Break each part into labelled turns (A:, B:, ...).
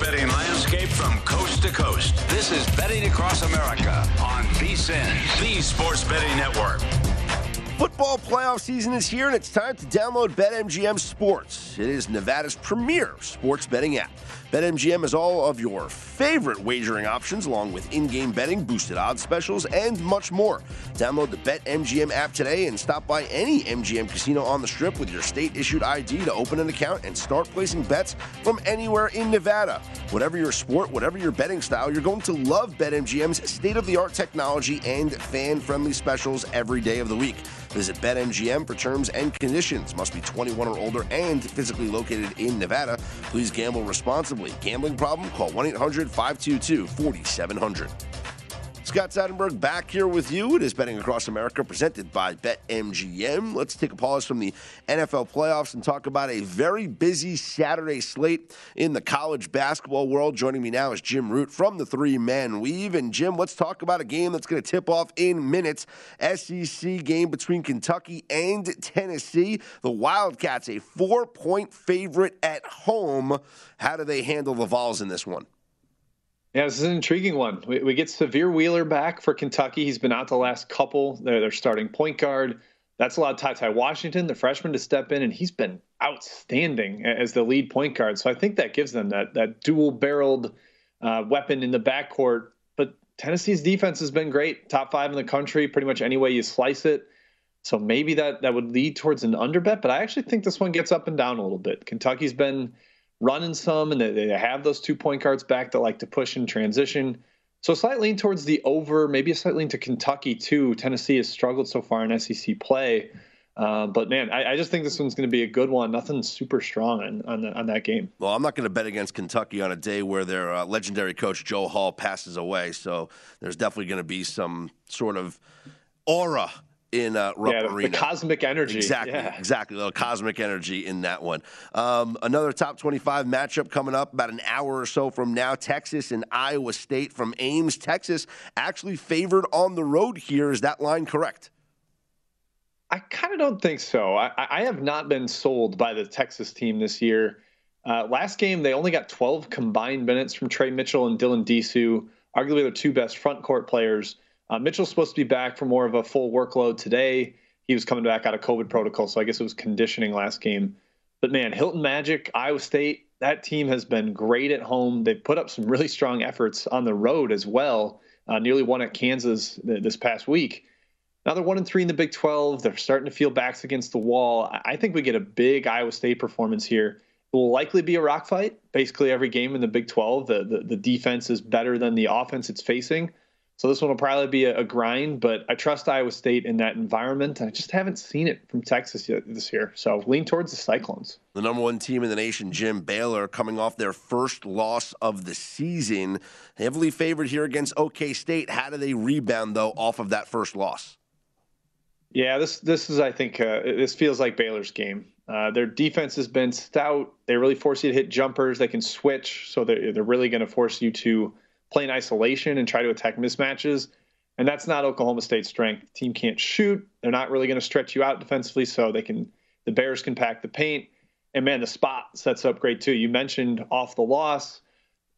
A: Betting landscape from coast to coast. This is Betting Across America on VSIN, the Sports Betting Network.
B: Football playoff season is here, and it's time to download BetMGM Sports. It is Nevada's premier sports betting app. BetMGM has all of your favorite wagering options, along with in game betting, boosted odds specials, and much more. Download the BetMGM app today and stop by any MGM casino on the strip with your state issued ID to open an account and start placing bets from anywhere in Nevada. Whatever your sport, whatever your betting style, you're going to love BetMGM's state of the art technology and fan friendly specials every day of the week. Visit BetMGM for terms and conditions. Must be 21 or older and physically located in Nevada. Please gamble responsibly. Gambling problem? Call 1 800 522 4700. Scott Seidenberg back here with you. It is Betting Across America presented by BetMGM. Let's take a pause from the NFL playoffs and talk about a very busy Saturday slate in the college basketball world. Joining me now is Jim Root from the Three Man Weave. And Jim, let's talk about a game that's going to tip off in minutes. SEC game between Kentucky and Tennessee. The Wildcats, a four point favorite at home. How do they handle the Vols in this one?
C: Yeah, this is an intriguing one. We, we get Sahvir Wheeler back for Kentucky. He's been out the last couple. They're, they're starting point guard. That's allowed Ty Ty Washington, the freshman, to step in, and he's been outstanding as the lead point guard. So I think that gives them that that dual barreled uh, weapon in the backcourt. But Tennessee's defense has been great, top five in the country, pretty much any way you slice it. So maybe that that would lead towards an underbet. But I actually think this one gets up and down a little bit. Kentucky's been running some, and they, they have those two point guards back that like to push and transition. So a slight lean towards the over, maybe a slight lean to Kentucky too. Tennessee has struggled so far in SEC play, uh, but man, I, I, just think this one's going to be a good one. Nothing super strong on on, the, on that game.
B: Well, I'm not going to bet against Kentucky on a day where their uh, legendary coach Joe Hall passes away. So there's definitely going to be some sort of aura in uh, Rupp
C: yeah,
B: Arena.
C: The cosmic energy.
B: Exactly,
C: yeah.
B: exactly. The cosmic energy in that one. Um, another top 25 matchup coming up about an hour or so from now. Texas and Iowa State from Ames. Texas actually favored on the road here. Is that line correct?
C: I kind of don't think so. I, I, have not been sold by the Texas team this year. Uh, last game, they only got 12 combined minutes from Tre Mitchell and Dylan Disu, arguably their two best front court players. Uh, Mitchell's supposed to be back for more of a full workload today. He was coming back out of COVID protocol, so I guess it was conditioning last game. But man, Hilton Magic, Iowa State, that team has been great at home. They've put up some really strong efforts on the road as well. Uh, nearly won at Kansas this past week. Now they're one and three in the Big 12. They're starting to feel backs against the wall. I think we get a big Iowa State performance here. It will likely be a rock fight. Basically, every game in the Big 12, the, the, the defense is better than the offense it's facing. So this one will probably be a, a, grind, but I trust Iowa State in that environment. I just haven't seen it from Texas yet this year. So lean towards the Cyclones.
B: The number one team in the nation, Jim Baylor, coming off their first loss of the season, heavily favored here against OK State. How do they rebound though off of that first loss?
C: Yeah, this this is I think uh, this feels like Baylor's game. Uh, their defense has been stout. They really force you to hit jumpers. They can switch, so they're, they're really going to force you to play in isolation and try to attack mismatches. And that's not Oklahoma State's strength. The team can't shoot. They're not really going to stretch you out defensively, so they can. The Bears can pack the paint. And man, the spot sets up great too. You mentioned off the loss.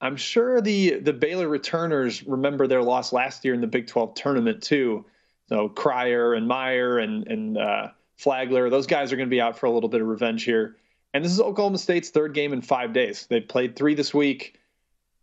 C: I'm sure the the Baylor returners remember their loss last year in the Big 12 tournament too. So Cryer and Mayer and and uh, Flagler, those guys are going to be out for a little bit of revenge here. And this is Oklahoma State's third game in five days. They've played three this week.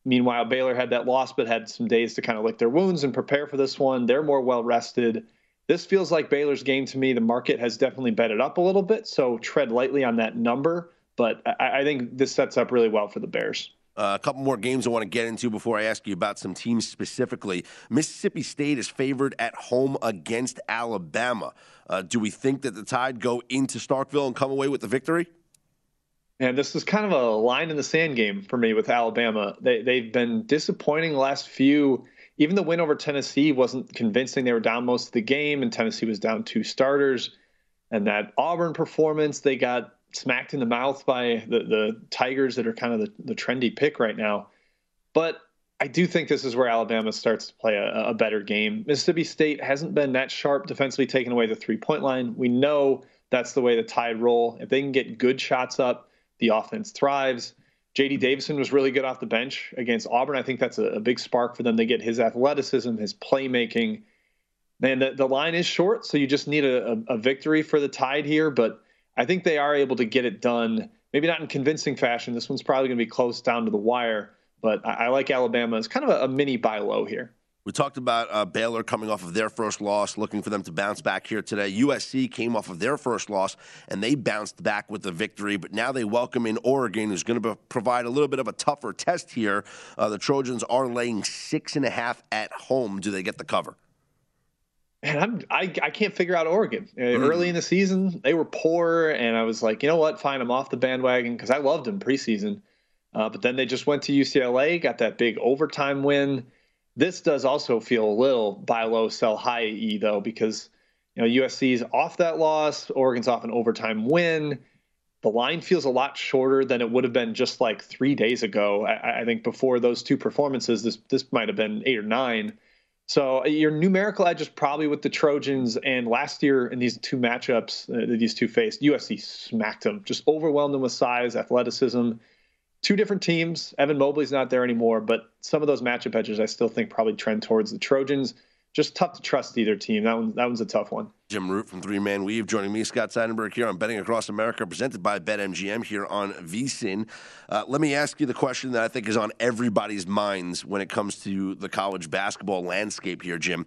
C: Meanwhile, Baylor had that loss, but had some days to kind of lick their wounds and prepare for this one. They're more well rested. This feels like Baylor's game to me. The market has definitely betted up a little bit, so tread lightly on that number. But I, I think this sets up really well for the Bears.
B: Uh, a couple more games I want to get into before I ask you about some teams specifically. Mississippi State is favored at home against Alabama. Uh, do we think that the Tide go into Starkville and come away with the victory?
C: And this is kind of a line in the sand game for me with Alabama. They, they've been disappointing the last few. Even the win over Tennessee wasn't convincing. They were down most of the game, and Tennessee was down two starters. And that Auburn performance, they got smacked in the mouth by the, the Tigers that are kind of the, the trendy pick right now. But I do think this is where Alabama starts to play a, a, better game. Mississippi State hasn't been that sharp defensively, taking away the three point line. We know that's the way the Tide roll. If they can get good shots up, the offense thrives. JD Davison was really good off the bench against Auburn. I think that's a, a big spark for them. They get his athleticism, his playmaking. Man, the, the line is short, so you just need a, a, a victory for the Tide here. But I think they are able to get it done. Maybe not in convincing fashion. This one's probably going to be close down to the wire. But I, I like Alabama as kind of a, a mini buy low here.
B: We talked about uh, Baylor coming off of their first loss, looking for them to bounce back here today. USC came off of their first loss, and they bounced back with the victory. But now they welcome in Oregon, who's going to provide a little bit of a tougher test here. Uh, the Trojans are laying six and a half at home. Do they get the cover?
C: And I'm, I, I can't figure out Oregon. Uh, mm-hmm. Early in the season, they were poor, and I was like, you know what? Fine, I'm off the bandwagon because I loved them preseason. Uh, but then they just went to UCLA, got that big overtime win this does also feel a little buy low, sell high e though, because you know USC's off that loss, Oregon's off an overtime win. The line feels a lot shorter than it would have been just like three days ago. I, I think before those two performances, this this might have been eight or nine. So uh, your numerical edge is probably with the Trojans. And last year in these two matchups uh, that these two faced, USC smacked them, just overwhelmed them with size, athleticism two different teams. Evan Mobley's not there anymore, but some of those matchup edges I still think probably trend towards the Trojans. Just tough to trust either team. That one, that one's a tough one.
B: Jim Root from Three Man Weave joining me, Scott Seidenberg here on Betting Across America, presented by BetMGM here on VSIN. Uh, let me ask you the question that I think is on everybody's minds when it comes to the college basketball landscape here, Jim.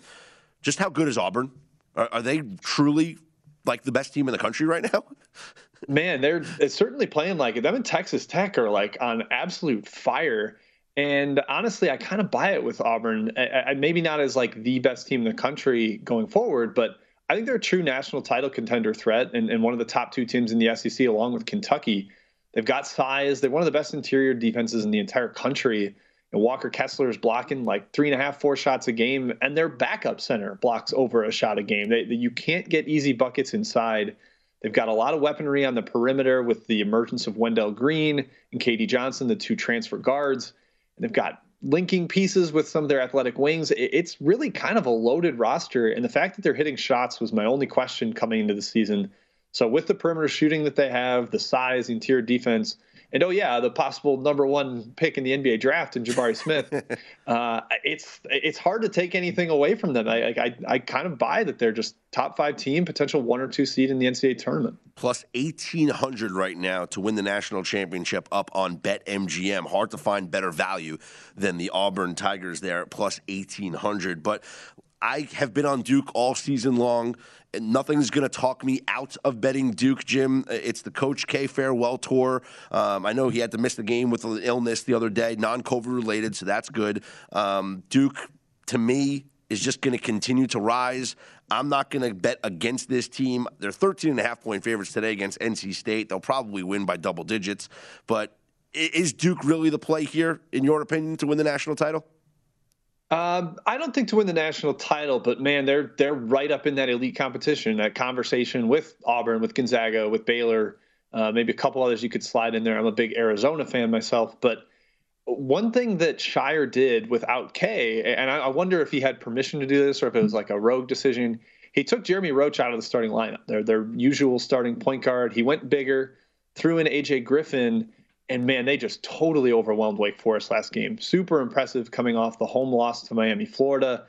B: Just how good is Auburn? Are, are they truly like the best team in the country right now?
C: Man, they're certainly playing like it. Them and Texas Tech are like on absolute fire. And honestly, I kind of buy it with Auburn. I, I, maybe not as like the best team in the country going forward, but I think they're a true national title contender threat and, and one of the top two teams in the SEC, along with Kentucky. They've got size. They're one of the best interior defenses in the entire country. And Walker Kessler is blocking like three and a half, four shots a game, and their backup center blocks over a shot a game. They, you can't get easy buckets inside. They've got a lot of weaponry on the perimeter with the emergence of Wendell Green and KD Johnson, the two transfer guards. And they've got linking pieces with some of their athletic wings. It's really kind of a loaded roster. And the fact that they're hitting shots was my only question coming into the season. So, with the perimeter shooting that they have, the size, interior defense, and oh yeah, the possible number one pick in the NBA draft in Jabari Smith. uh, it's it's hard to take anything away from them. I, I I kind of buy that they're just top five team, potential one or two seed in the NCAA tournament.
B: Plus eighteen hundred right now to win the national championship up on BetMGM. Hard to find better value than the Auburn Tigers there, plus eighteen hundred. But I have been on Duke all season long. Nothing's going to talk me out of betting Duke, Jim. It's the Coach K farewell tour. Um, I know he had to miss the game with an illness the other day, non COVID related, so that's good. Um, Duke, to me, is just going to continue to rise. I'm not going to bet against this team. They're 13 and a half point favorites today against NC State. They'll probably win by double digits. But is Duke really the play here, in your opinion, to win the national title?
C: Um, I don't think to win the national title, but man, they're they're right up in that elite competition, that conversation with Auburn, with Gonzaga, with Baylor, uh, maybe a couple others you could slide in there. I'm a big Arizona fan myself, but one thing that Scheyer did without K, and I, I wonder if he had permission to do this or if it was like a rogue decision. He took Jeremy Roach out of the starting lineup, their their usual starting point guard. He went bigger, threw in AJ Griffin and man, they just totally overwhelmed Wake Forest last game. Super impressive coming off the home loss to Miami, Florida.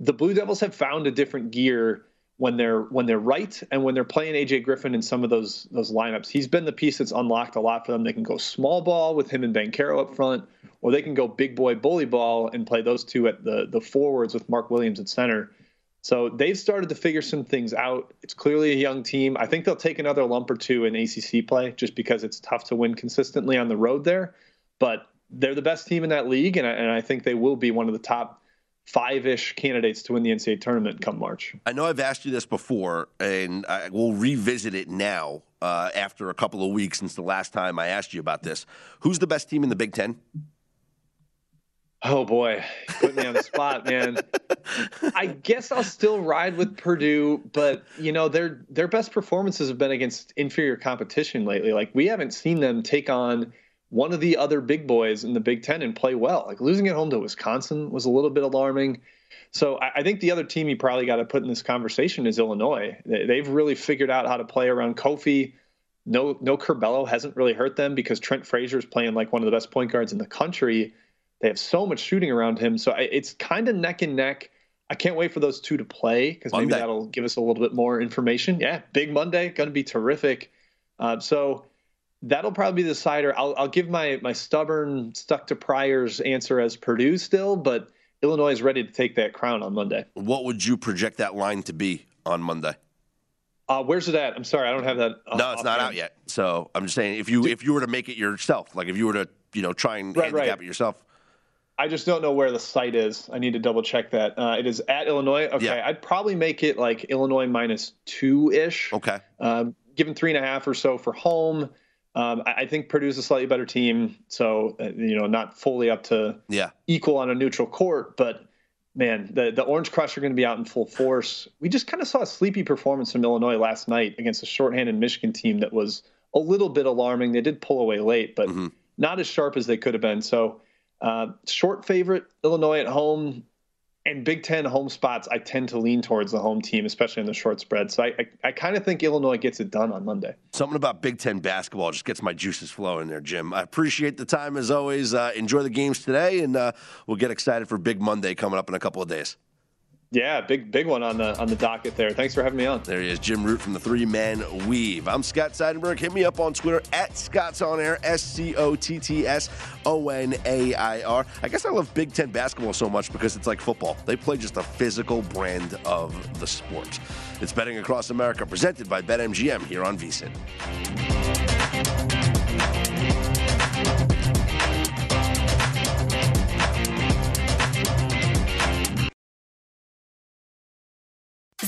C: The Blue Devils have found a different gear when they're when they're right and when they're playing AJ Griffin in some of those those lineups. He's been the piece that's unlocked a lot for them. They can go small ball with him and Banchero up front, or they can go big boy bully ball and play those two at the the forwards with Mark Williams at center. So they've started to figure some things out. It's clearly a young team. I think they'll take another lump or two in ACC play just because it's tough to win consistently on the road there. But they're the best team in that league, and I, and I think they will be one of the top five ish candidates to win the NCAA tournament come March.
B: I know I've asked you this before, and I will revisit it now uh, after a couple of weeks since the last time I asked you about this. Who's the best team in the Big Ten?
C: Oh boy, put me on the spot, man. I guess I'll still ride with Purdue, but you know their their best performances have been against inferior competition lately. Like we haven't seen them take on one of the other big boys in the Big Ten and play well. Like losing at home to Wisconsin was a little bit alarming. So I, I think the other team you probably got to put in this conversation is Illinois. They, they've really figured out how to play around Kofi. No, no Curbelo hasn't really hurt them because Trent Frazier is playing like one of the best point guards in the country they have so much shooting around him. So it's kind of neck and neck. I can't wait for those two to play because maybe that'll give us a little bit more information. Yeah, big Monday, going to be terrific. Uh, so that'll probably be the decider. I'll, I'll give my my stubborn, stuck to Pryor's answer as Purdue still, but Illinois is ready to take that crown on Monday.
B: What would you project that line to be on Monday?
C: Uh, where's it at? I'm sorry, I don't have that.
B: no, it's not out yet. So I'm just saying, if you if you were to make it yourself, like if you were to you know try and right, handicap right. it yourself.
C: I just don't know where the site is. I need to double check that. Uh, it is at Illinois. Okay, yeah. I'd probably make it like Illinois minus two ish.
B: Okay.
C: Um, given three and a half or so for home. Um, I, I, think Purdue's a slightly better team, so uh, you know not fully up to
B: yeah
C: equal on a neutral court, but man, the the Orange Crush are going to be out in full force. We just kind of saw a sleepy performance from Illinois last night against a shorthanded Michigan team that was a little bit alarming. They did pull away late, but mm-hmm. not as sharp as they could have been. So uh, short favorite, Illinois at home, and Big Ten home spots. I tend to lean towards the home team, especially in the short spread. So I, I, I kind of think Illinois gets it done on Monday.
B: Something about Big Ten basketball just gets my juices flowing there, Jim. I appreciate the time as always. Uh, enjoy the games today, and uh, we'll get excited for Big Monday coming up in a couple of days.
C: Yeah, big big one on the on the docket there. Thanks for having me on.
B: There he is, Jim Root from the Three Man Weave. I'm Scott Seidenberg. Hit me up on Twitter at Scott's On Air, S C O T T S O N A I R. I guess I love Big Ten basketball so much because it's like football. They play just a physical brand of the sport. It's Betting Across America, presented by BetMGM here on VSIN.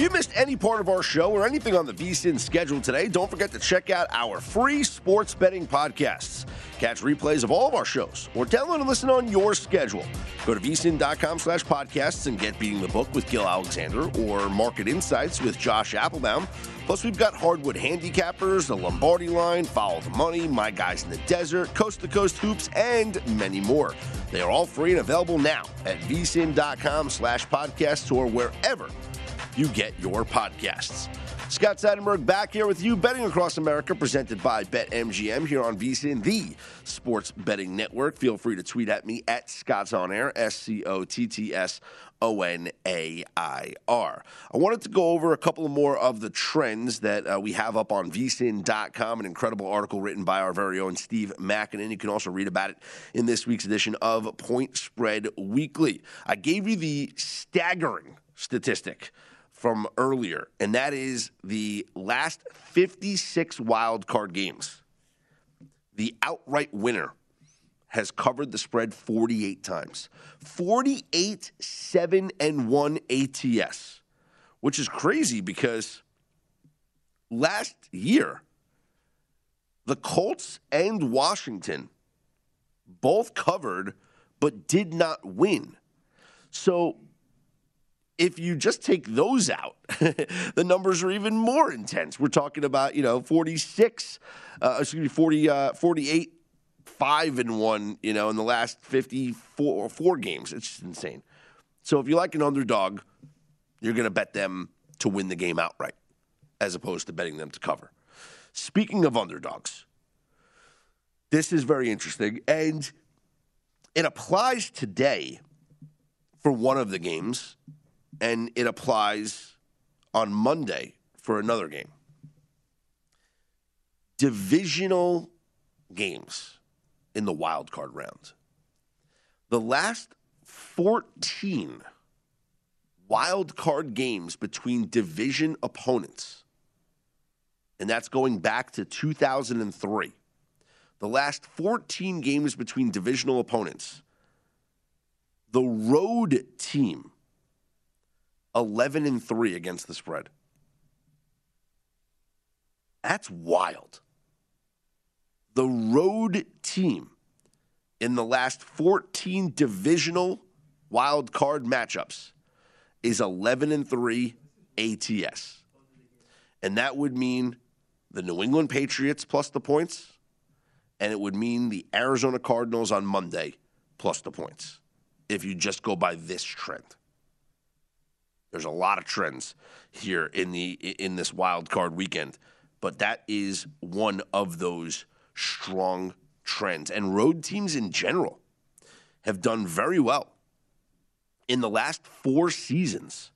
B: If you missed any part of our show or anything on the VSIN schedule today, don't forget to check out our free sports betting podcasts. Catch replays of all of our shows or download and listen on your schedule. Go to vsin.com slash podcasts and get Beating the Book with Gil Alexander or Market Insights with Josh Appelbaum. Plus, we've got Hardwood Handicappers, the Lombardi Line, Follow the Money, My Guys in the Desert, Coast to Coast Hoops, and many more. They are all free and available now at vsin.com slash podcasts or wherever you get your podcasts. Scott Seidenberg back here with you, betting across America, presented by BetMGM here on VSIN, the sports betting network. Feel free to tweet at me at Scott's On Air, S C O T T S O N A I R. I wanted to go over a couple more of the trends that uh, we have up on vsin.com, an incredible article written by our very own Steve Makinen. You can also read about it in this week's edition of Point Spread Weekly. I gave you the staggering statistic from earlier, and that is the last 56 wild card games. The outright winner has covered the spread 48 times. 48 7 and 1 ATS, which is crazy because last year the Colts and Washington both covered but did not win. So if you just take those out, the numbers are even more intense. We're talking about, you know, 46, uh, excuse me, 40, uh, 48, 5 and 1, you know, in the last 54 four games. It's just insane. So if you like an underdog, you're going to bet them to win the game outright as opposed to betting them to cover. Speaking of underdogs, this is very interesting. And it applies today for one of the games and it applies on Monday for another game. Divisional games in the wild card round. The last 14 wild card games between division opponents, and that's going back to 2003. The last 14 games between divisional opponents, the road team 11 and 3 against the spread. That's wild. The road team in the last 14 divisional wild card matchups is 11 and 3 ATS. And that would mean the New England Patriots plus the points, and it would mean the Arizona Cardinals on Monday plus the points if you just go by this trend. There's a lot of trends here in the in this wild card weekend, but that is one of those strong trends. And road teams in general have done very well. In the last 4 seasons,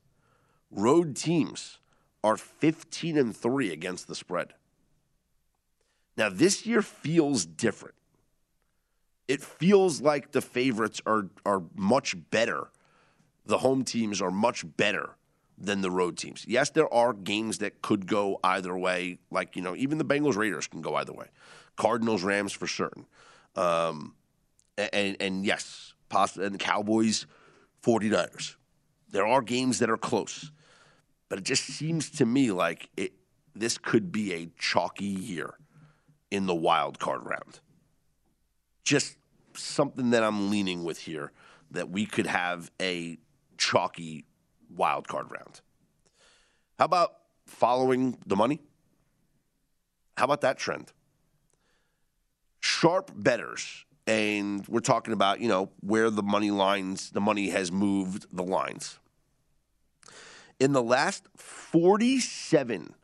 B: road teams are 15 and 3 against the spread. Now this year feels different. It feels like the favorites are are much better the home teams are much better than the road teams. Yes, there are games that could go either way. Like, you know, even the Bengals Raiders can go either way. Cardinals Rams for certain. Um, and, and yes, possibly, and the Cowboys 49ers. There are games that are close. But it just seems to me like it, this could be a chalky year in the wild card round. Just something that I'm leaning with here that we could have a chalky wild card round. How about following the money? How about that trend? Sharp bettors, and we're talking about, you know, where the money lines, the money has moved the lines. In the last 47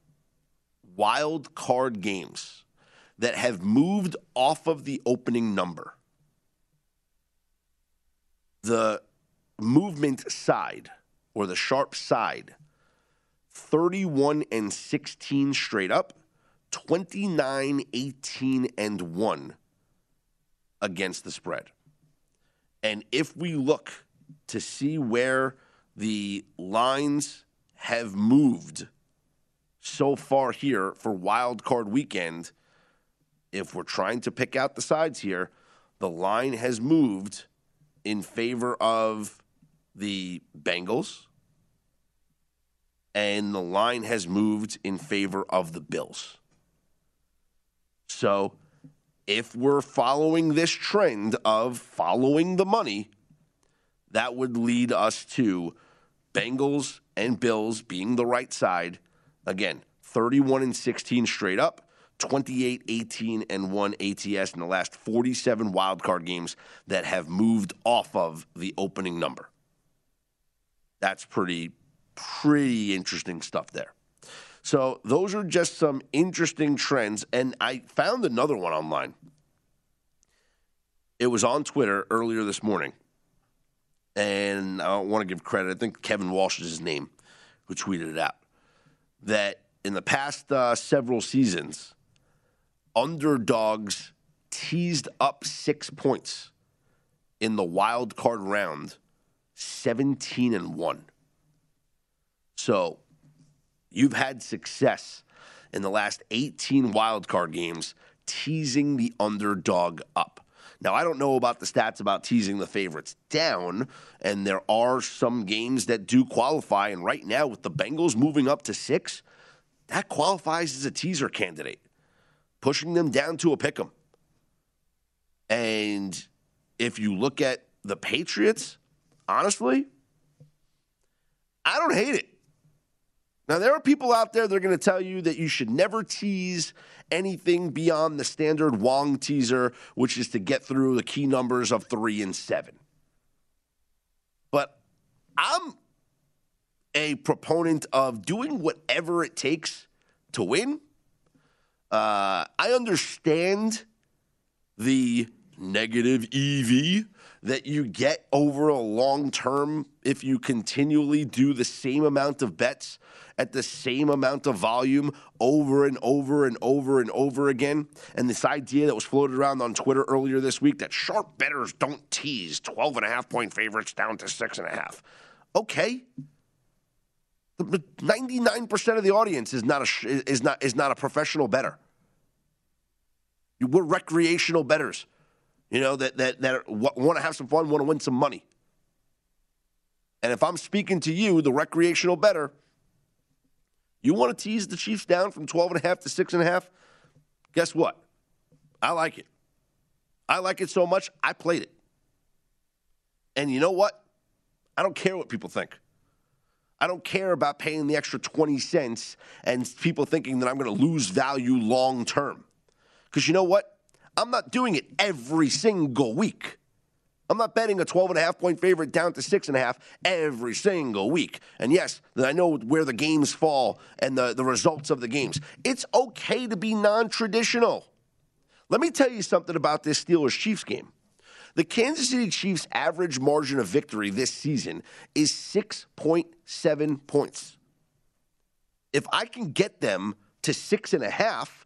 B: wild card games that have moved off of the opening number, the movement side or the sharp side 31 and 16 straight up, 29 18 and 1 against the spread. And if we look to see where the lines have moved so far here for wild card weekend, if we're trying to pick out the sides here, the line has moved in favor of the Bengals, and the line has moved in favor of the Bills. So, if we're following this trend of following the money, that would lead us to Bengals and Bills being the right side. Again, 31 and 16 straight up, 28, 18, and 1 ATS in the last 47 wildcard games that have moved off of the opening number. That's pretty, pretty interesting stuff there. So, those are just some interesting trends. And I found another one online. It was on Twitter earlier this morning. And I don't want to give credit. I think Kevin Walsh is his name who tweeted it out. That in the past uh, several seasons, underdogs teased up six points in the wild card round, 17 and 1. So you've had success in the last 18 wild card games teasing the underdog up. Now, I don't know about the stats about teasing the favorites down, and there are some games that do qualify. And right now, with the Bengals moving up to six, that qualifies as a teaser candidate, pushing them down to a pick 'em. And if you look at the Patriots, honestly, I don't hate it. Now, there are people out there that are going to tell you that you should never tease anything beyond the standard Wong teaser, which is to get through the key numbers of three and seven. But I'm a proponent of doing whatever it takes to win. Uh, I understand the negative EV that you get over a long term if you continually do the same amount of bets at the same amount of volume over and over and over and over again. And this idea that was floated around on Twitter earlier this week that sharp bettors don't tease 12 and a half point favorites down to six and a half. Okay. 99% of the audience is not a, is not, is not a professional bettor. We're recreational bettors, you know, that, that, that want to have some fun, want to win some money. And if I'm speaking to you, the recreational bettor, you want to tease the Chiefs down from 12 and a half to six and a half? Guess what? I like it. I like it so much, I played it. And you know what? I don't care what people think. I don't care about paying the extra 20 cents and people thinking that I'm going to lose value long term. Because you know what? I'm not doing it every single week. I'm not betting a 12 and a half point favorite down to six and a half every single week. And yes, I know where the games fall and the, the results of the games. It's okay to be non traditional. Let me tell you something about this Steelers Chiefs game. The Kansas City Chiefs' average margin of victory this season is 6.7 points. If I can get them to six and a half,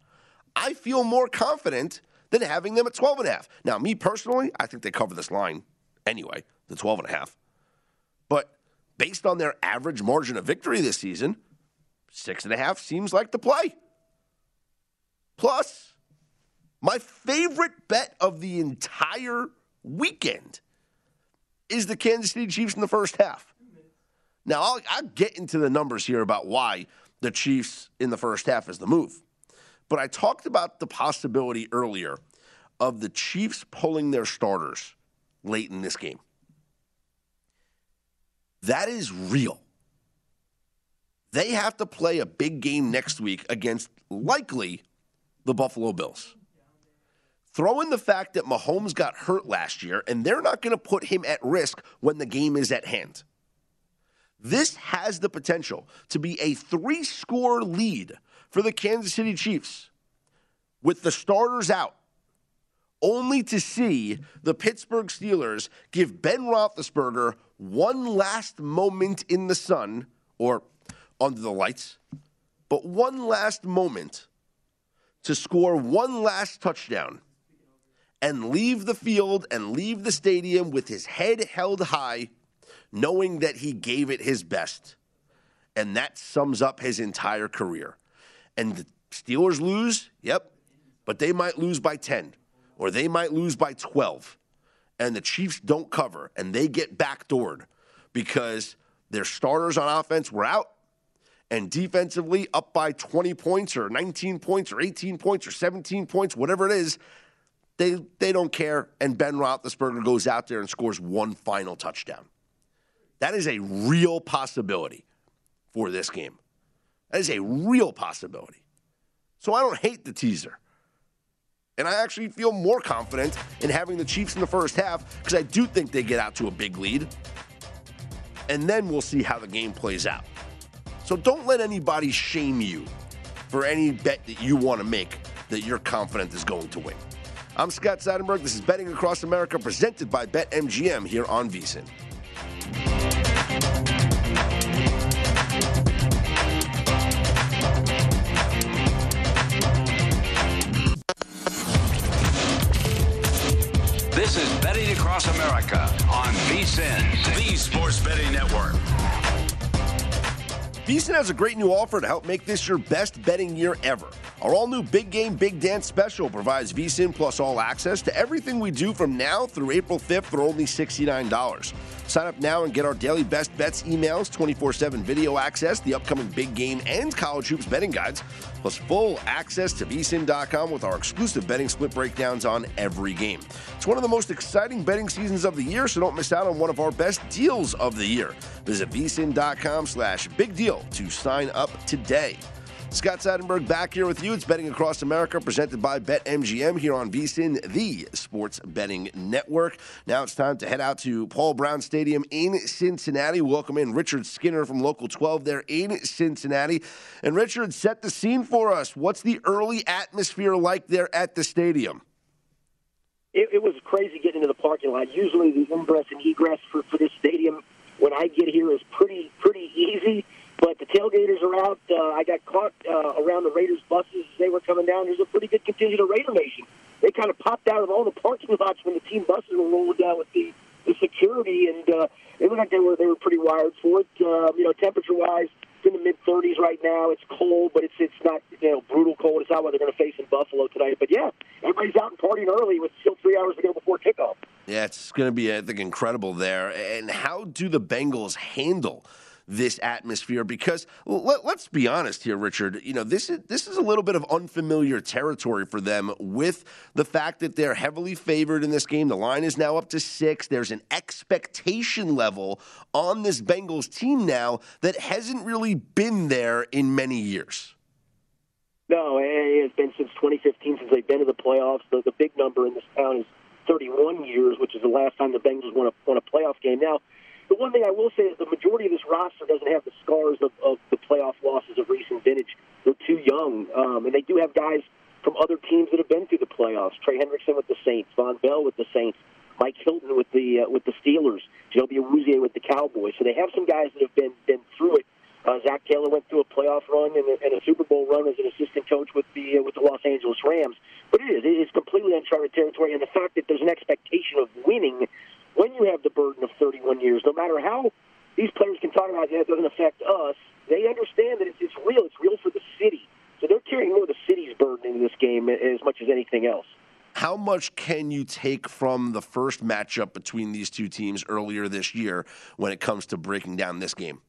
B: I feel more confident than having them at 12 and a half. Now, me personally, I think they cover this line anyway, the 12 and a half. But based on their average margin of victory this season, six and a half seems like the play. Plus, my favorite bet of the entire weekend is the Kansas City Chiefs in the first half. Now, I'll, I'll, get into the numbers here about why the Chiefs in the first half is the move. But I talked about the possibility earlier of the Chiefs pulling their starters late in this game. That is real. They have to play a big game next week against likely the Buffalo Bills. Throw in the fact that Mahomes got hurt last year, and they're not going to put him at risk when the game is at hand. This has the potential to be a three score lead for the Kansas City Chiefs with the starters out, only to see the Pittsburgh Steelers give Ben Roethlisberger one last moment in the sun or under the lights, but one last moment to score one last touchdown and leave the field and leave the stadium with his head held high, knowing that he gave it his best. And that sums up his entire career. And the Steelers lose, yep, but they might lose by 10 or they might lose by 12, and the Chiefs don't cover and they get backdoored because their starters on offense were out and defensively up by 20 points or 19 points or 18 points or 17 points, whatever it is, they, they don't care. And Ben Roethlisberger goes out there and scores one final touchdown. That is a real possibility for this game. That is a real possibility. So I don't hate the teaser. And I actually feel more confident in having the Chiefs in the first half because I do think they get out to a big lead. And then we'll see how the game plays out. So don't let anybody shame you for any bet that you want to make that you're confident is going to win. I'm Scott Seidenberg. This is Betting Across America presented by BetMGM here on VSIN.
A: Across America on VSIN, the Sports Betting Network.
B: VSIN has a great new offer to help make this your best betting year ever. Our all new Big Game Big Dance special provides VSIN plus all access to everything we do from now through April 5th for only $69. Sign up now and get our daily best bets emails, 24 7 video access, the upcoming big game, and college hoops betting guides, plus full access to vsin.com with our exclusive betting split breakdowns on every game. It's one of the most exciting betting seasons of the year, so don't miss out on one of our best deals of the year. Visit vsin.com slash big deal to sign up today. Scott Seidenberg back here with you. It's Betting Across America, presented by BetMGM here on VSIN, the sports betting network. Now it's time to head out to Paul Brown Stadium in Cincinnati. Welcome in Richard Skinner from Local 12 there in Cincinnati. And Richard, set the scene for us. What's the early atmosphere like there at the stadium?
D: It, it was crazy getting into the parking lot. Usually the ingress and egress for, for this stadium when I get here is pretty pretty easy. Tailgaters are out. Uh, I got caught uh, around the Raiders buses as they were coming down. There's a pretty good contingent of Raider Nation. They kind of popped out of all the parking lots when the team buses were rolling down with the, the security, and uh, it looked like they were they were pretty wired for it. Uh, you know, temperature wise, it's in the mid 30s right now. It's cold, but it's it's not you know brutal cold. It's not what they're going to face in Buffalo tonight. But yeah, everybody's out and partying early with still three hours to go before kickoff.
B: Yeah, it's going to be I think incredible there. And how do the Bengals handle? This atmosphere because let, us be honest here richard. You know this is this is a little bit of unfamiliar territory for them with the fact that they're heavily favored in this game. The line is now up to six. There's an expectation level on this bengals team now that hasn't really been there in many years.
D: No it's been since 2015 since they've been to the playoffs. The, the big number in this town is 31 years which is the last time the bengals won a, won a playoff game. Now the one thing I will say is the majority of this roster doesn't have the scars of, of the playoff losses of recent vintage. They're too young, um, and they do have guys from other teams that have been through the playoffs. Trey Hendrickson with the Saints, Vonn Bell with the Saints, Mike Hilton with the uh, with the Steelers, Chidobe Awuzie with the Cowboys. So they have some guys that have been been through it. Uh, Zac Taylor went through a playoff run and a, and a Super Bowl run as an assistant coach with the uh, with the Los Angeles Rams. But it is it is completely uncharted territory, and the fact that there's an expectation of winning when you have the burden of 31 years, no matter how these players can talk about it doesn't affect us, they understand that it's, it's real. It's real for the city. So they're carrying more of the city's burden in this game as much as anything else.
B: How much can you take from the first matchup between these two teams earlier this year when it comes to breaking down this game?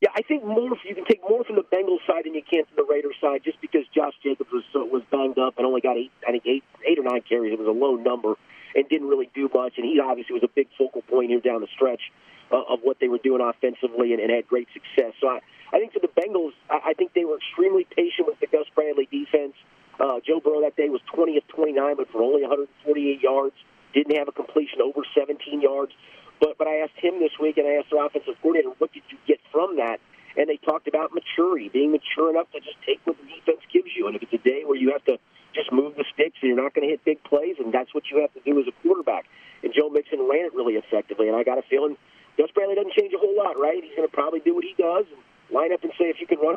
D: Yeah, I think more. You can take more from the Bengals side than you can from the Raiders side, just because Josh Jacobs was was banged up and only got eight, I think eight, eight or nine carries. It was a low number and didn't really do much. And he obviously was a big focal point here down the stretch uh, of what they were doing offensively and, and had great success. So I, I think for the Bengals, I, I think they were extremely patient with the Gus Bradley defense. Uh, Joe Burrow that day was 20 of 29, but for only 148 yards. Didn't have a completion over 17 yards. But but I asked him this week, and I asked their offensive coordinator, what did you get from that? And they talked about maturity, being mature enough to just take what the defense gives you. And if it's a day where you have to just move the sticks and you're not going to hit big plays, and that's what you have to do as a quarterback. And Joe Mixon ran it really effectively, and I got a feeling Gus Bradley doesn't change a whole lot, right? He's going to probably do what he does and line up and say, if you can run,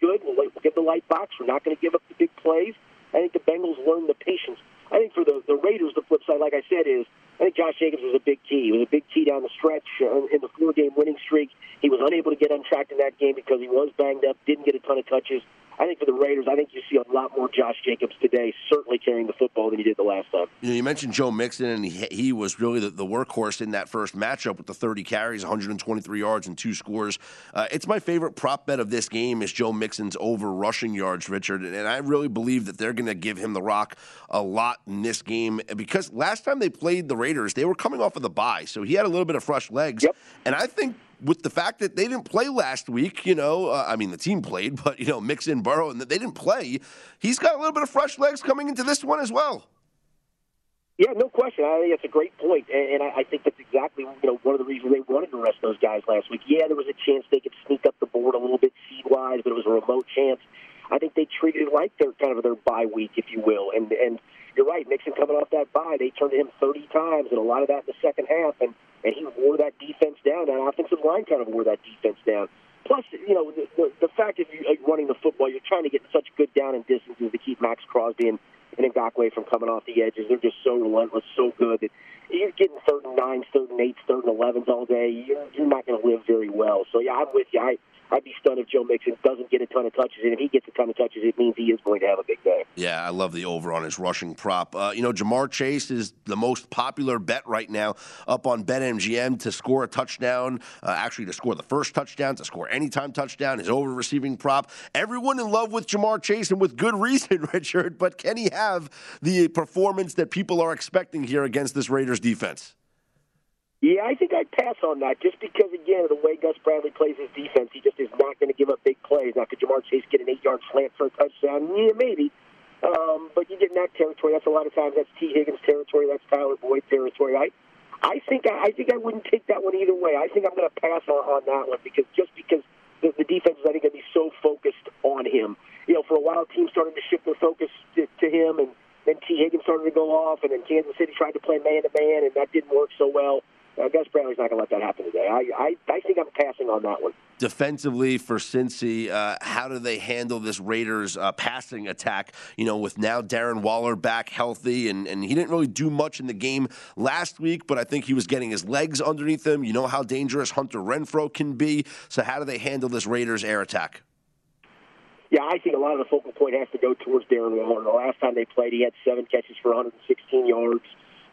D: good. We'll, we'll get the light box. We're not going to give up the big plays. I think the Bengals learned the patience. I think for the, the Raiders, the flip side, like I said, is I think Josh Jacobs was a big key. He was a big key down the stretch uh, in the four-game winning streak. He was unable to get untracked in that game because he was banged up, didn't get a ton of touches. I think for the Raiders, I think you see a lot more Josh Jacobs today, certainly carrying the football than you did the last time.
B: You, know, you mentioned Joe Mixon, and he, he was really the, the, workhorse in that first matchup with the 30 carries, 123 yards, and two scores. Uh, it's my favorite prop bet of this game is Joe Mixon's over rushing yards, Richard, and I really believe that they're going to give him the rock a lot in this game because last time they played the Raiders, they were coming off of the bye, so he had a little bit of fresh legs,
D: yep.
B: and I think with the fact that they didn't play last week, you know, uh, I mean, the team played, but, you know, Mixon, Burrow, and they didn't play, he's got a little bit of fresh legs coming into this one as well.
D: Yeah, no question. I think that's a great point. point, and I think that's exactly you know one of the reasons they wanted to rest those guys last week. Yeah, there was a chance they could sneak up the board a little bit seed wise, but it was a remote chance. I think they treated it like their kind of their bye week, if you will, and and you're right. Mixon coming off that bye, they turned to him 30 times, and a lot of that in the second half, and and he wore that defense down. That offensive line kind of wore that defense down. Plus, you know, the, the, the fact that you're running the football, you're trying to get such good down and distances to keep Maxx Crosby and, and Ngakoue from coming off the edges. They're just so relentless, so good that you're getting third and nines, third and eights, third and elevens all day. You're, you're not going to live very well. So, yeah, I'm with you. I, I'd be stunned if Joe Mixon doesn't get a ton of touches. And if he gets a ton of touches, it means he is going to have a big day.
B: Yeah, I love the over on his rushing prop. Uh, you know, Ja'Marr Chase is the most popular bet right now up on BetMGM to score a touchdown, uh, actually to score the first touchdown, to score anytime touchdown, his over receiving prop. Everyone in love with Ja'Marr Chase and with good reason, Richard, but can he have the performance that people are expecting here against this Raiders defense?
D: Yeah, I think I'd pass on that just because, again, of the way Gus Bradley plays his defense, he just is not going to give up big plays. Now, could Ja'Marr Chase get an eight-yard slant for a touchdown? Yeah, maybe. Um, but you get in that territory. That's a lot of times that's Tee Higgins territory. That's Tyler Boyd territory. I, I think I, I think I wouldn't take that one either way. I think I'm going to pass on, on that one because just because the, the defense is I think going to be so focused on him. You know, for a while teams started to shift their focus to, to him, and then Tee Higgins started to go off, and then Kansas City tried to play man to man, and that didn't work so well uh, Gus Bradley's not going to let that happen today. I, I, I think I'm passing on that one.
B: Defensively for Cincy, uh, how do they handle this Raiders uh, passing attack? You know, with now Darren Waller back healthy, and, and he didn't really do much in the game last week, but I think he was getting his legs underneath him. You know how dangerous Hunter Renfrow can be. So, how do they handle this Raiders air attack?
D: Yeah, I think a lot of the focal point has to go towards Darren Waller. The last time they played, he had seven catches for 116 yards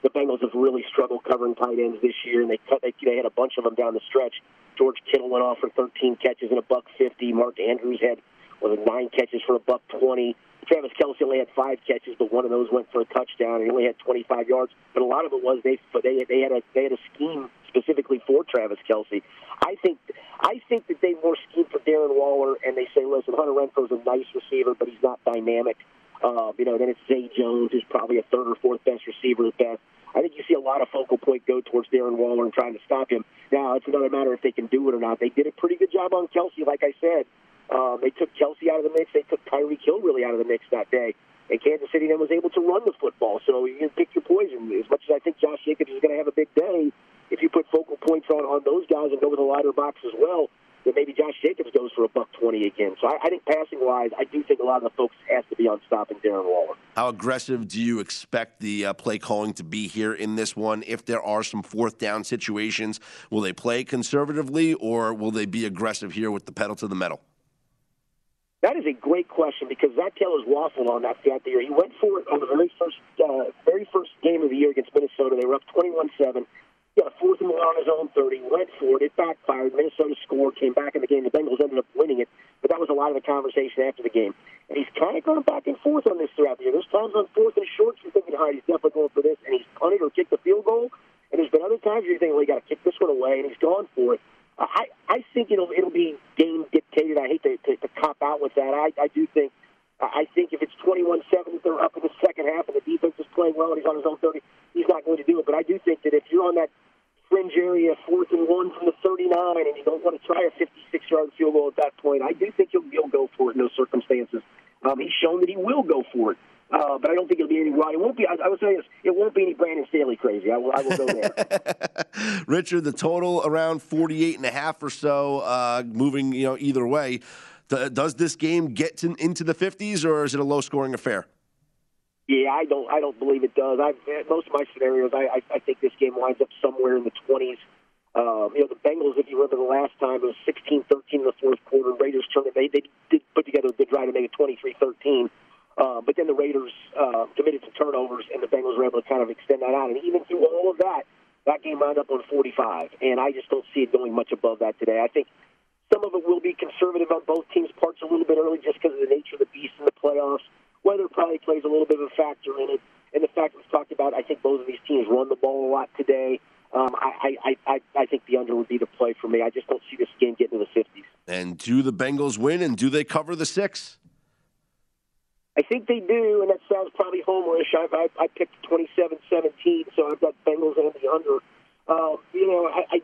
D: the Bengals have really struggled covering tight ends this year, and they cut they, they had a bunch of them down the stretch. George Kittle went off for 13 catches and a buck 50. Mark Andrews had was it nine catches for a buck 20. Travis Kelce only had five catches, but one of those went for a touchdown, and he only had 25 yards. But a lot of it was they they they had a they had a scheme specifically for Travis Kelce. I think I think that they more scheme for Darren Waller, and they say, listen, Hunter Renfrow's a nice receiver, but he's not dynamic. Uh, you know, then it's Zay Jones, who's probably a third or fourth best receiver at best. I think you see a lot of focal point go towards Darren Waller and trying to stop him. Now, it's another matter if they can do it or not. They did a pretty good job on Kelce, like I said. Um, they took Kelce out of the mix. They took Tyreek Hill really out of the mix that day. And Kansas City then was able to run the football. So you can pick your poison. As much as I think Josh Jacobs is going to have a big day, if you put focal points on, on those guys and go with a lighter box as well, then maybe Josh Jacobs goes for a buck twenty again. So I, I think passing wise, I do think a lot of the folks has to be on stopping Darren Waller.
B: How aggressive do you expect the uh, play calling to be here in this one? If there are some fourth down situations, will they play conservatively or will they be aggressive here with the pedal to the metal?
D: That is a great question because Zac Taylor's waffled on that throughout the year. He went for it on the very first uh, very first game of the year against Minnesota. They were up 21-7. Yeah, fourth and one on his own 30, went for it. It backfired. Minnesota scored, came back in the game. The Bengals ended up winning it, but that was a lot of the conversation after the game. And he's kind of gone back and forth on this throughout the year. There's times on fourth and short, you're thinking, all right, he's definitely going for this, and he's punted or kicked the field goal. And there's been other times you're thinking, well, you got to kick this one away, and he's gone for it. I, I think it'll it'll be game dictated. I hate to, to, to cop out with that. I, I do think I think if it's 21-7, they're up in the second half, and the defense is playing well, and he's on his own 30, he's not going to do it. But I do think that if you're on that fringe area, fourth and one from the 39, and you don't want to try a 56-yard field goal at that point, I do think he'll, he'll go for it in those circumstances. Um, he's shown that he will go for it. Uh, but I don't think it'll be any It won't be. I, would say this: it won't be any Brandon Staley crazy. I will. I will go there.
B: Richard, the total around 48 and a half or so, uh, moving you know either way. does this game get to, into the 50s, or is it a low-scoring affair?
D: Yeah, I don't. I don't believe it does. I most of my scenarios, I, I, I think this game winds up somewhere in the twenties. Um, you know, the Bengals, if you remember the last time, it was 16-13 in the fourth quarter. Raiders turned it. They, they did put together a good drive to make it 23-13. Uh, but then the Raiders uh, committed some turnovers, and the Bengals were able to kind of extend that out. And even through all of that, that game wound up on 45. And I just don't see it going much above that today. I think some of it will be conservative on both teams' parts a little bit early just because of the nature of the beast in the playoffs. Weather probably plays a little bit of a factor in it. And the fact we've talked about, I think both of these teams run the ball a lot today. Um, I, I, I, I think the under would be the play for me. I just don't see this game getting to the 50s.
B: And do the Bengals win and do they cover the six?
D: I think they do, and that sounds probably homerish. I, I, I picked 27-17, so I've got Bengals and the under. Uh, you know, I, I,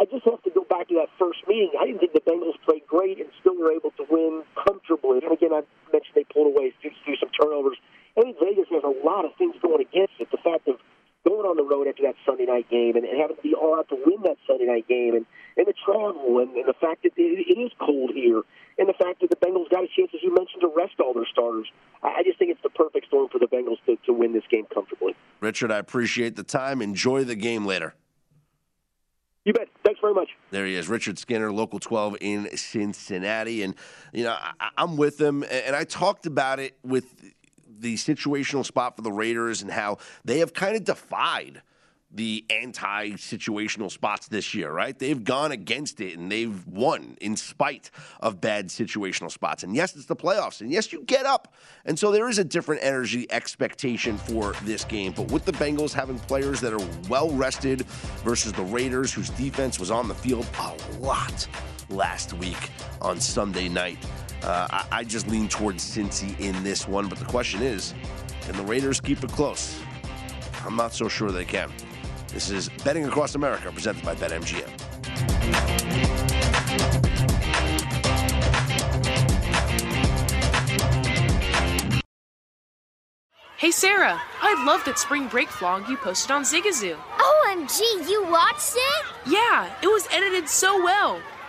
D: I just have to go back to that first meeting. I didn't think the Bengals played great and still were able to win comfortably. And again, I mentioned they pulled away through, some turnovers. I think Vegas has a lot of things going against it. The fact of going on the road after that Sunday night game and, and having to be all out to win that Sunday night game and, and the travel and, and the fact that it, it is cold here and the fact that the Bengals got a chance, as you mentioned, to rest all their starters. I, I just think it's the perfect storm for the Bengals to, to win this game comfortably.
B: Richard, I appreciate the time. Enjoy the game later.
D: You bet. Thanks very much.
B: There he is, Richard Skinner, local 12 in Cincinnati. And, you know, I, I'm with him. And I talked about it with the situational spot for the Raiders and how they have kind of defied the anti situational spots this year, right? They've gone against it and they've won in spite of bad situational spots. And yes, it's the playoffs. And yes, you get up. And so there is a different energy expectation for this game. But with the Bengals having players that are well rested versus the Raiders, whose defense was on the field a lot last week on Sunday night, uh, I, I just lean towards Cincy in this one. But the question is can the Raiders keep it close? I'm not so sure they can. This is Betting Across America, presented by BetMGM.
E: Hey Sarah, I love that spring break vlog you posted on Zigazoo.
F: OMG, you watched it?
E: Yeah, it was edited so well.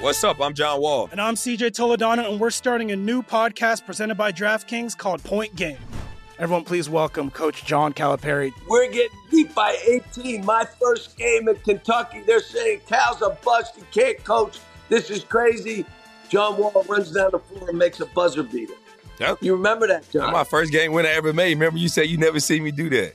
G: What's up? I'm John Wall.
H: And I'm CJ Toledano, and we're starting a new podcast presented by DraftKings called Point Game. Everyone, please welcome Coach John Calipari.
I: We're getting beat by 18. My first game in Kentucky, they're saying Cal's a bust. He can't coach. This is crazy. John Wall runs down the floor and makes a buzzer beater.
G: Yep.
I: You remember that, John?
G: That's my first game winner I ever made. Remember, you said you never see me do that.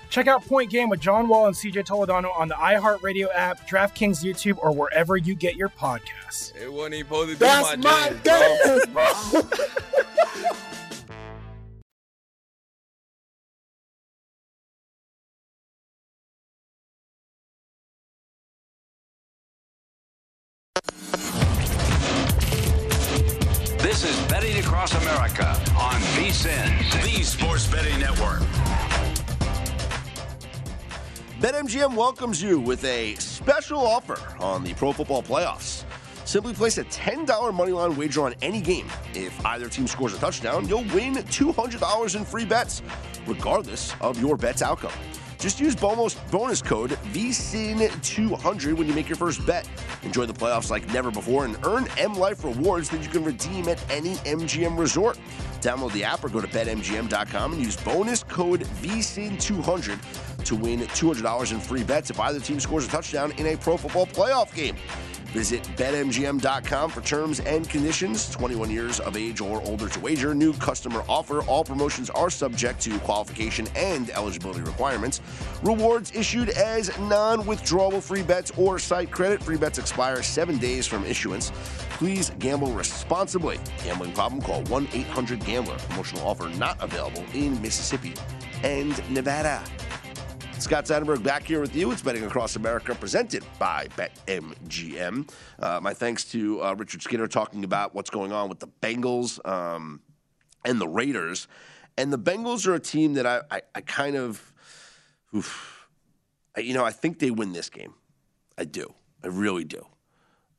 H: Check out Point Game with John Wall and CJ Toledano on the iHeartRadio app, DraftKings YouTube, or wherever you get your podcasts.
G: It wasn't even supposed to be
J: That's
G: my,
J: my
G: jam,
J: game,
G: bro.
A: This is Betting Across America on VSIN, the Sports Betting Network.
B: BetMGM welcomes you with a special offer on the Pro Football Playoffs. Simply place a $10 moneyline wager on any game. If either team scores a touchdown, you'll win $200 in free bets, regardless of your bet's outcome. Just use bonus, bonus code VSIN200 when you make your first bet. Enjoy the playoffs like never before and earn M Life rewards that you can redeem at any MGM resort. Download the app or go to betmgm.com and use bonus code VSIN200 to win $200 in free bets if either team scores a touchdown in a pro football playoff game. Visit betmgm.com for terms and conditions. 21 years of age or older to wager. New customer offer. All promotions are subject to qualification and eligibility requirements. Rewards issued as non withdrawable free bets or site credit. Free bets expire seven days from issuance. Please gamble responsibly. Gambling problem? Call 1 800 Gambler. Promotional offer not available in Mississippi and Nevada. Scott Seidenberg back here with you. It's Betting Across America presented by BetMGM. Uh, my thanks to uh, Richard Skinner talking about what's going on with the Bengals um, and the Raiders. And the Bengals are a team that I, I, I kind of, oof, I, you know, I think they win this game. I do. I really do.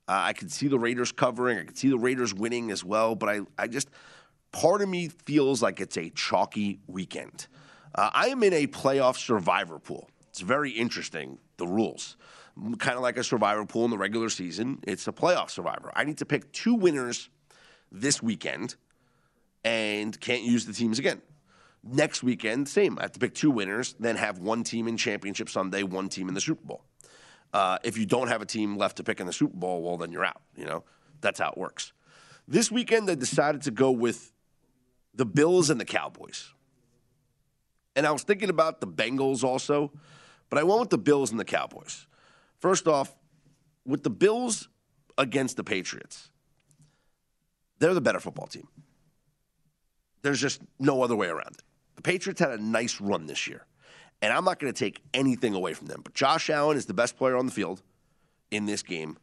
B: Uh, I can see the Raiders covering. I can see the Raiders winning as well. But I, I just, part of me feels like it's a chalky weekend. Uh, I am in a playoff survivor pool. It's very interesting, the rules. Kind of like a survivor pool in the regular season, it's a playoff survivor. I need to pick two winners this weekend and can't use the teams again. Next weekend, same. I have to pick two winners, then have one team in Championship Sunday, one team in the Super Bowl. Uh, if you don't have a team left to pick in the Super Bowl, well, then you're out. You know, that's how it works. This weekend, I decided to go with the Bills and the Cowboys. And I was thinking about the Bengals also, but I went with the Bills and the Cowboys. First off, with the Bills against the Patriots, they're the better football team. There's just no other way around it. The Patriots had a nice run this year, and I'm not going to take anything away from them. But Josh Allen is the best player on the field in this game,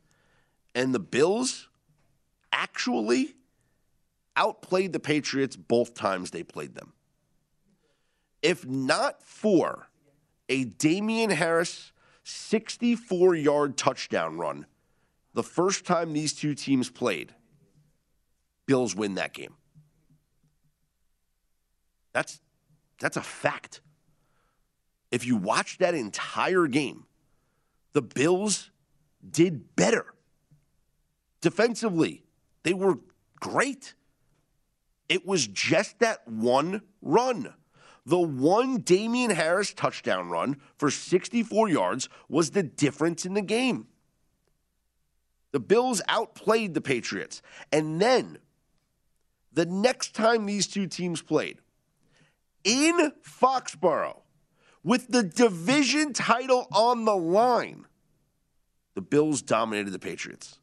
B: and the Bills actually outplayed the Patriots both times they played them. If not for a Damien Harris 64 yard touchdown run the first time these two teams played, Bills win that game. That's that's a fact. If you watch that entire game, the Bills did better. Defensively, they were great. It was just that one run. The one Damien Harris touchdown run for 64 yards was the difference in the game. The Bills outplayed the Patriots. And then the next time these two teams played in Foxborough with the division title on the line, the Bills dominated the Patriots.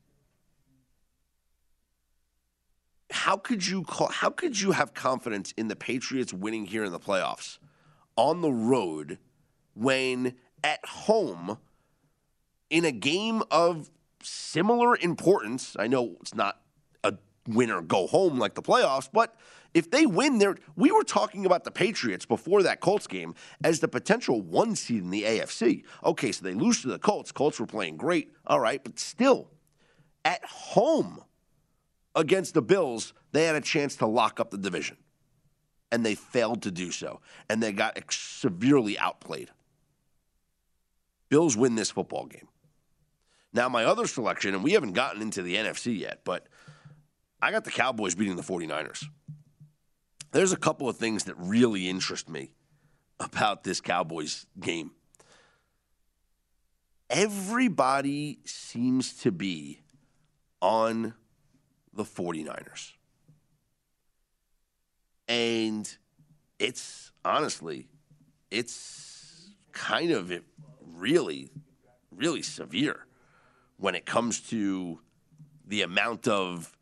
B: How could you call, how could you have confidence in the Patriots winning here in the playoffs on the road when at home in a game of similar importance? I know it's not a win or go home like the playoffs, but if they win there, we were talking about the Patriots before that Colts game as the potential one seed in the AFC. Okay, so they lose to the Colts. Colts were playing great. All right, but still at home against the Bills, they had a chance to lock up the division. And they failed to do so. And they got severely outplayed. Bills win this football game. Now, my other selection, and we haven't gotten into the NFC yet, but I got the Cowboys beating the 49ers. There's a couple of things that really interest me about this Cowboys game. Everybody seems to be on the 49ers. And it's honestly, it's kind of really, really severe when it comes to the amount of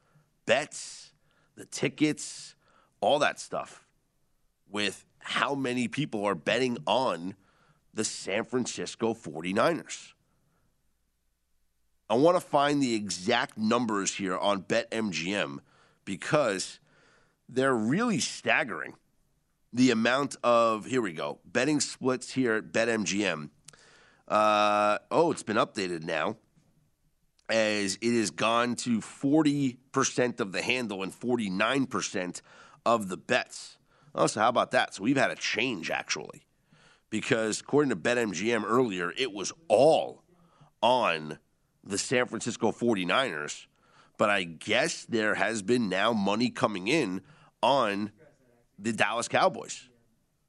B: bets, the tickets, all that stuff, with how many people are betting on the San Francisco 49ers. I want to find the exact numbers here on BetMGM because they're really staggering. The amount of, here we go, betting splits here at BetMGM. Uh, oh, it's been updated now as it has gone to 40% of the handle and 49% of the bets. Oh, so how about that? So we've had a change actually because according to BetMGM earlier, it was all on the San Francisco 49ers. But I guess there has been now money coming in on the Dallas Cowboys.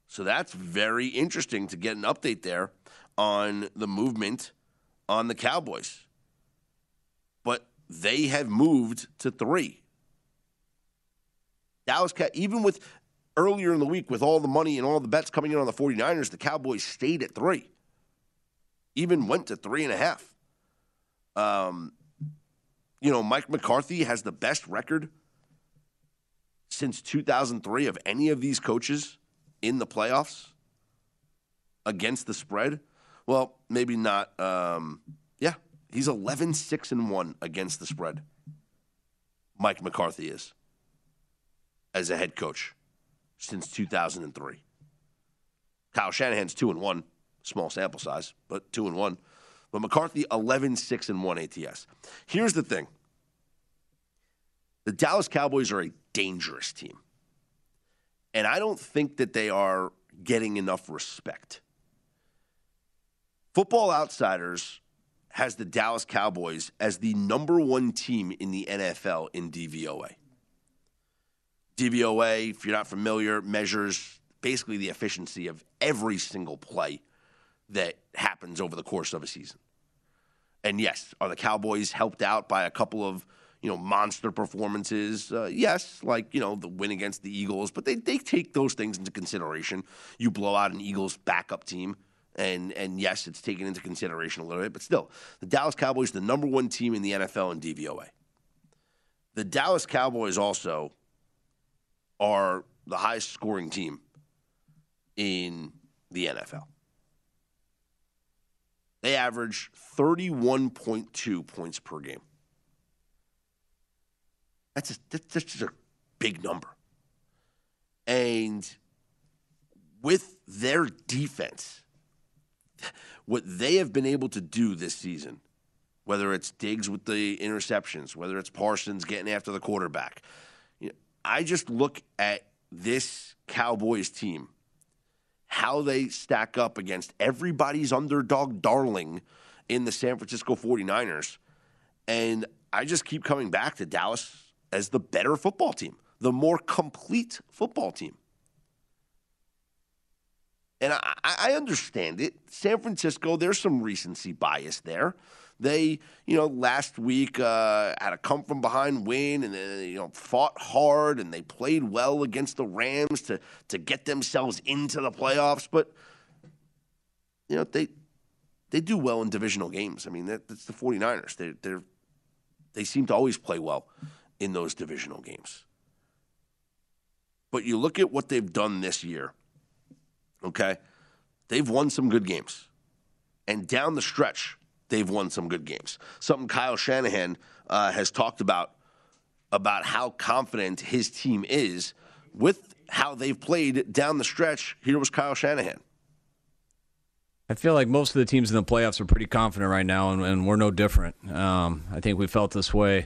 B: So that's very interesting to get an update there on the movement on the Cowboys. But they have moved to three. Dallas, even with earlier in the week, with all the money and all the bets coming in on the 49ers, the Cowboys stayed at three, even went to three and a half. Um, you know, Mike McCarthy has the best record since 2003 of any of these coaches in the playoffs against the spread. Well, maybe not. Um, yeah, he's 11 6 and 1 against the spread. Mike McCarthy is as a head coach since 2003. Kyle Shanahan's 2 and 1, small sample size, but 2 and 1. But McCarthy 11 6 and 1 ATS. Here's the thing. The Dallas Cowboys are a dangerous team. And I don't think that they are getting enough respect. Football Outsiders has the Dallas Cowboys as the number one team in the NFL in DVOA. DVOA, if you're not familiar, measures basically the efficiency of every single play that happens over the course of a season. And yes, are the Cowboys helped out by a couple of you know monster performances? Uh, yes, like you know the win against the Eagles, but they they take those things into consideration. You blow out an Eagles backup team. And and yes, it's taken into consideration a little bit, but still, the Dallas Cowboys, the number one team in the NFL in DVOA. The Dallas Cowboys also are the highest scoring team in the NFL. They average 31.2 points per game. That's, a, that's just a big number. And with their defense, what they have been able to do this season, whether it's Diggs with the interceptions, whether it's Parsons getting after the quarterback, I just look at this Cowboys team, how they stack up against everybody's underdog darling in the San Francisco 49ers. And I just keep coming back to Dallas as the better football team, the more complete football team. And I, I understand it. San Francisco, there's some recency bias there. They, you know, last week uh, had a come from behind win and they, you know fought hard and they played well against the Rams to to get themselves into the playoffs. But you know they they do well in divisional games. I mean, that, that's the 49ers. They they they seem to always play well in those divisional games. But you look at what they've done this year. Okay, they've won some good games, and down the stretch they've won some good games. Something Kyle Shanahan uh, has talked about about how confident his team is with how they've played down the stretch. Here was Kyle Shanahan.
K: I feel like most of the teams in the playoffs are pretty confident right now, and, and we're no different. Um, I think we felt this way.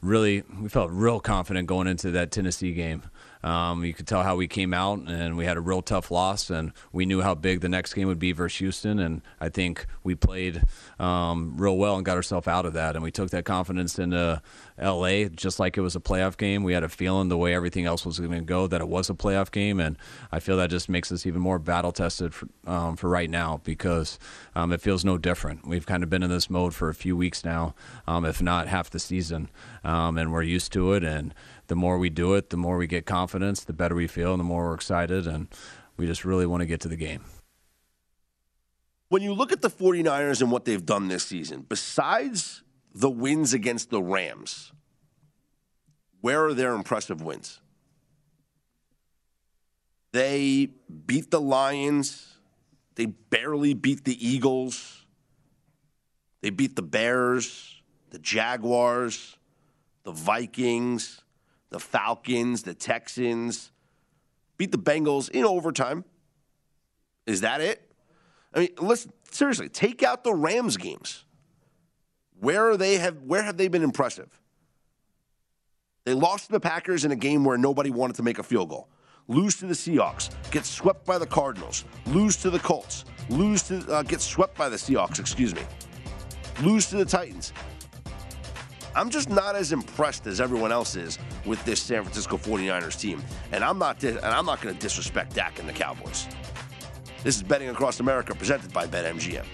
K: Really, we felt real confident going into that Tennessee game. Um, you could tell how we came out, and we had a real tough loss, and we knew how big the next game would be versus Houston, and I think we played um, real well and got ourselves out of that, and we took that confidence into L.A. just like it was a playoff game. We had a feeling the way everything else was going to go that it was a playoff game, and I feel that just makes us even more battle tested for, um, for right now because um, it feels no different. We've kind of been in this mode for a few weeks now, um, if not half the season, um, and we're used to it, and the more we do it, the more we get confidence, the better we feel, and the more we're excited. And we just really want to get to the game.
B: When you look at the 49ers and what they've done this season, besides the wins against the Rams, where are their impressive wins? They beat the Lions. They barely beat the Eagles. They beat the Bears, the Jaguars, the Vikings the Falcons, the Texans, beat the Bengals in overtime. Is that it? I mean, listen, seriously, take out the Rams games. Where they have where have they been impressive? They lost to the Packers in a game where nobody wanted to make a field goal. lose to the Seahawks, get swept by the Cardinals, lose to the Colts, lose to uh, get swept by the Seahawks, excuse me, lose to the Titans. I'm just not as impressed as everyone else is with this San Francisco 49ers team, and I'm not di- and I'm not going to disrespect Dak and the Cowboys. This is betting across America, presented by BetMGM.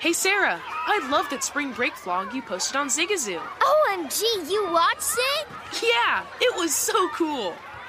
E: Hey Sarah, I love that spring break vlog you posted on Zigazoo.
F: OMG, you watched it?
E: Yeah, it was so cool.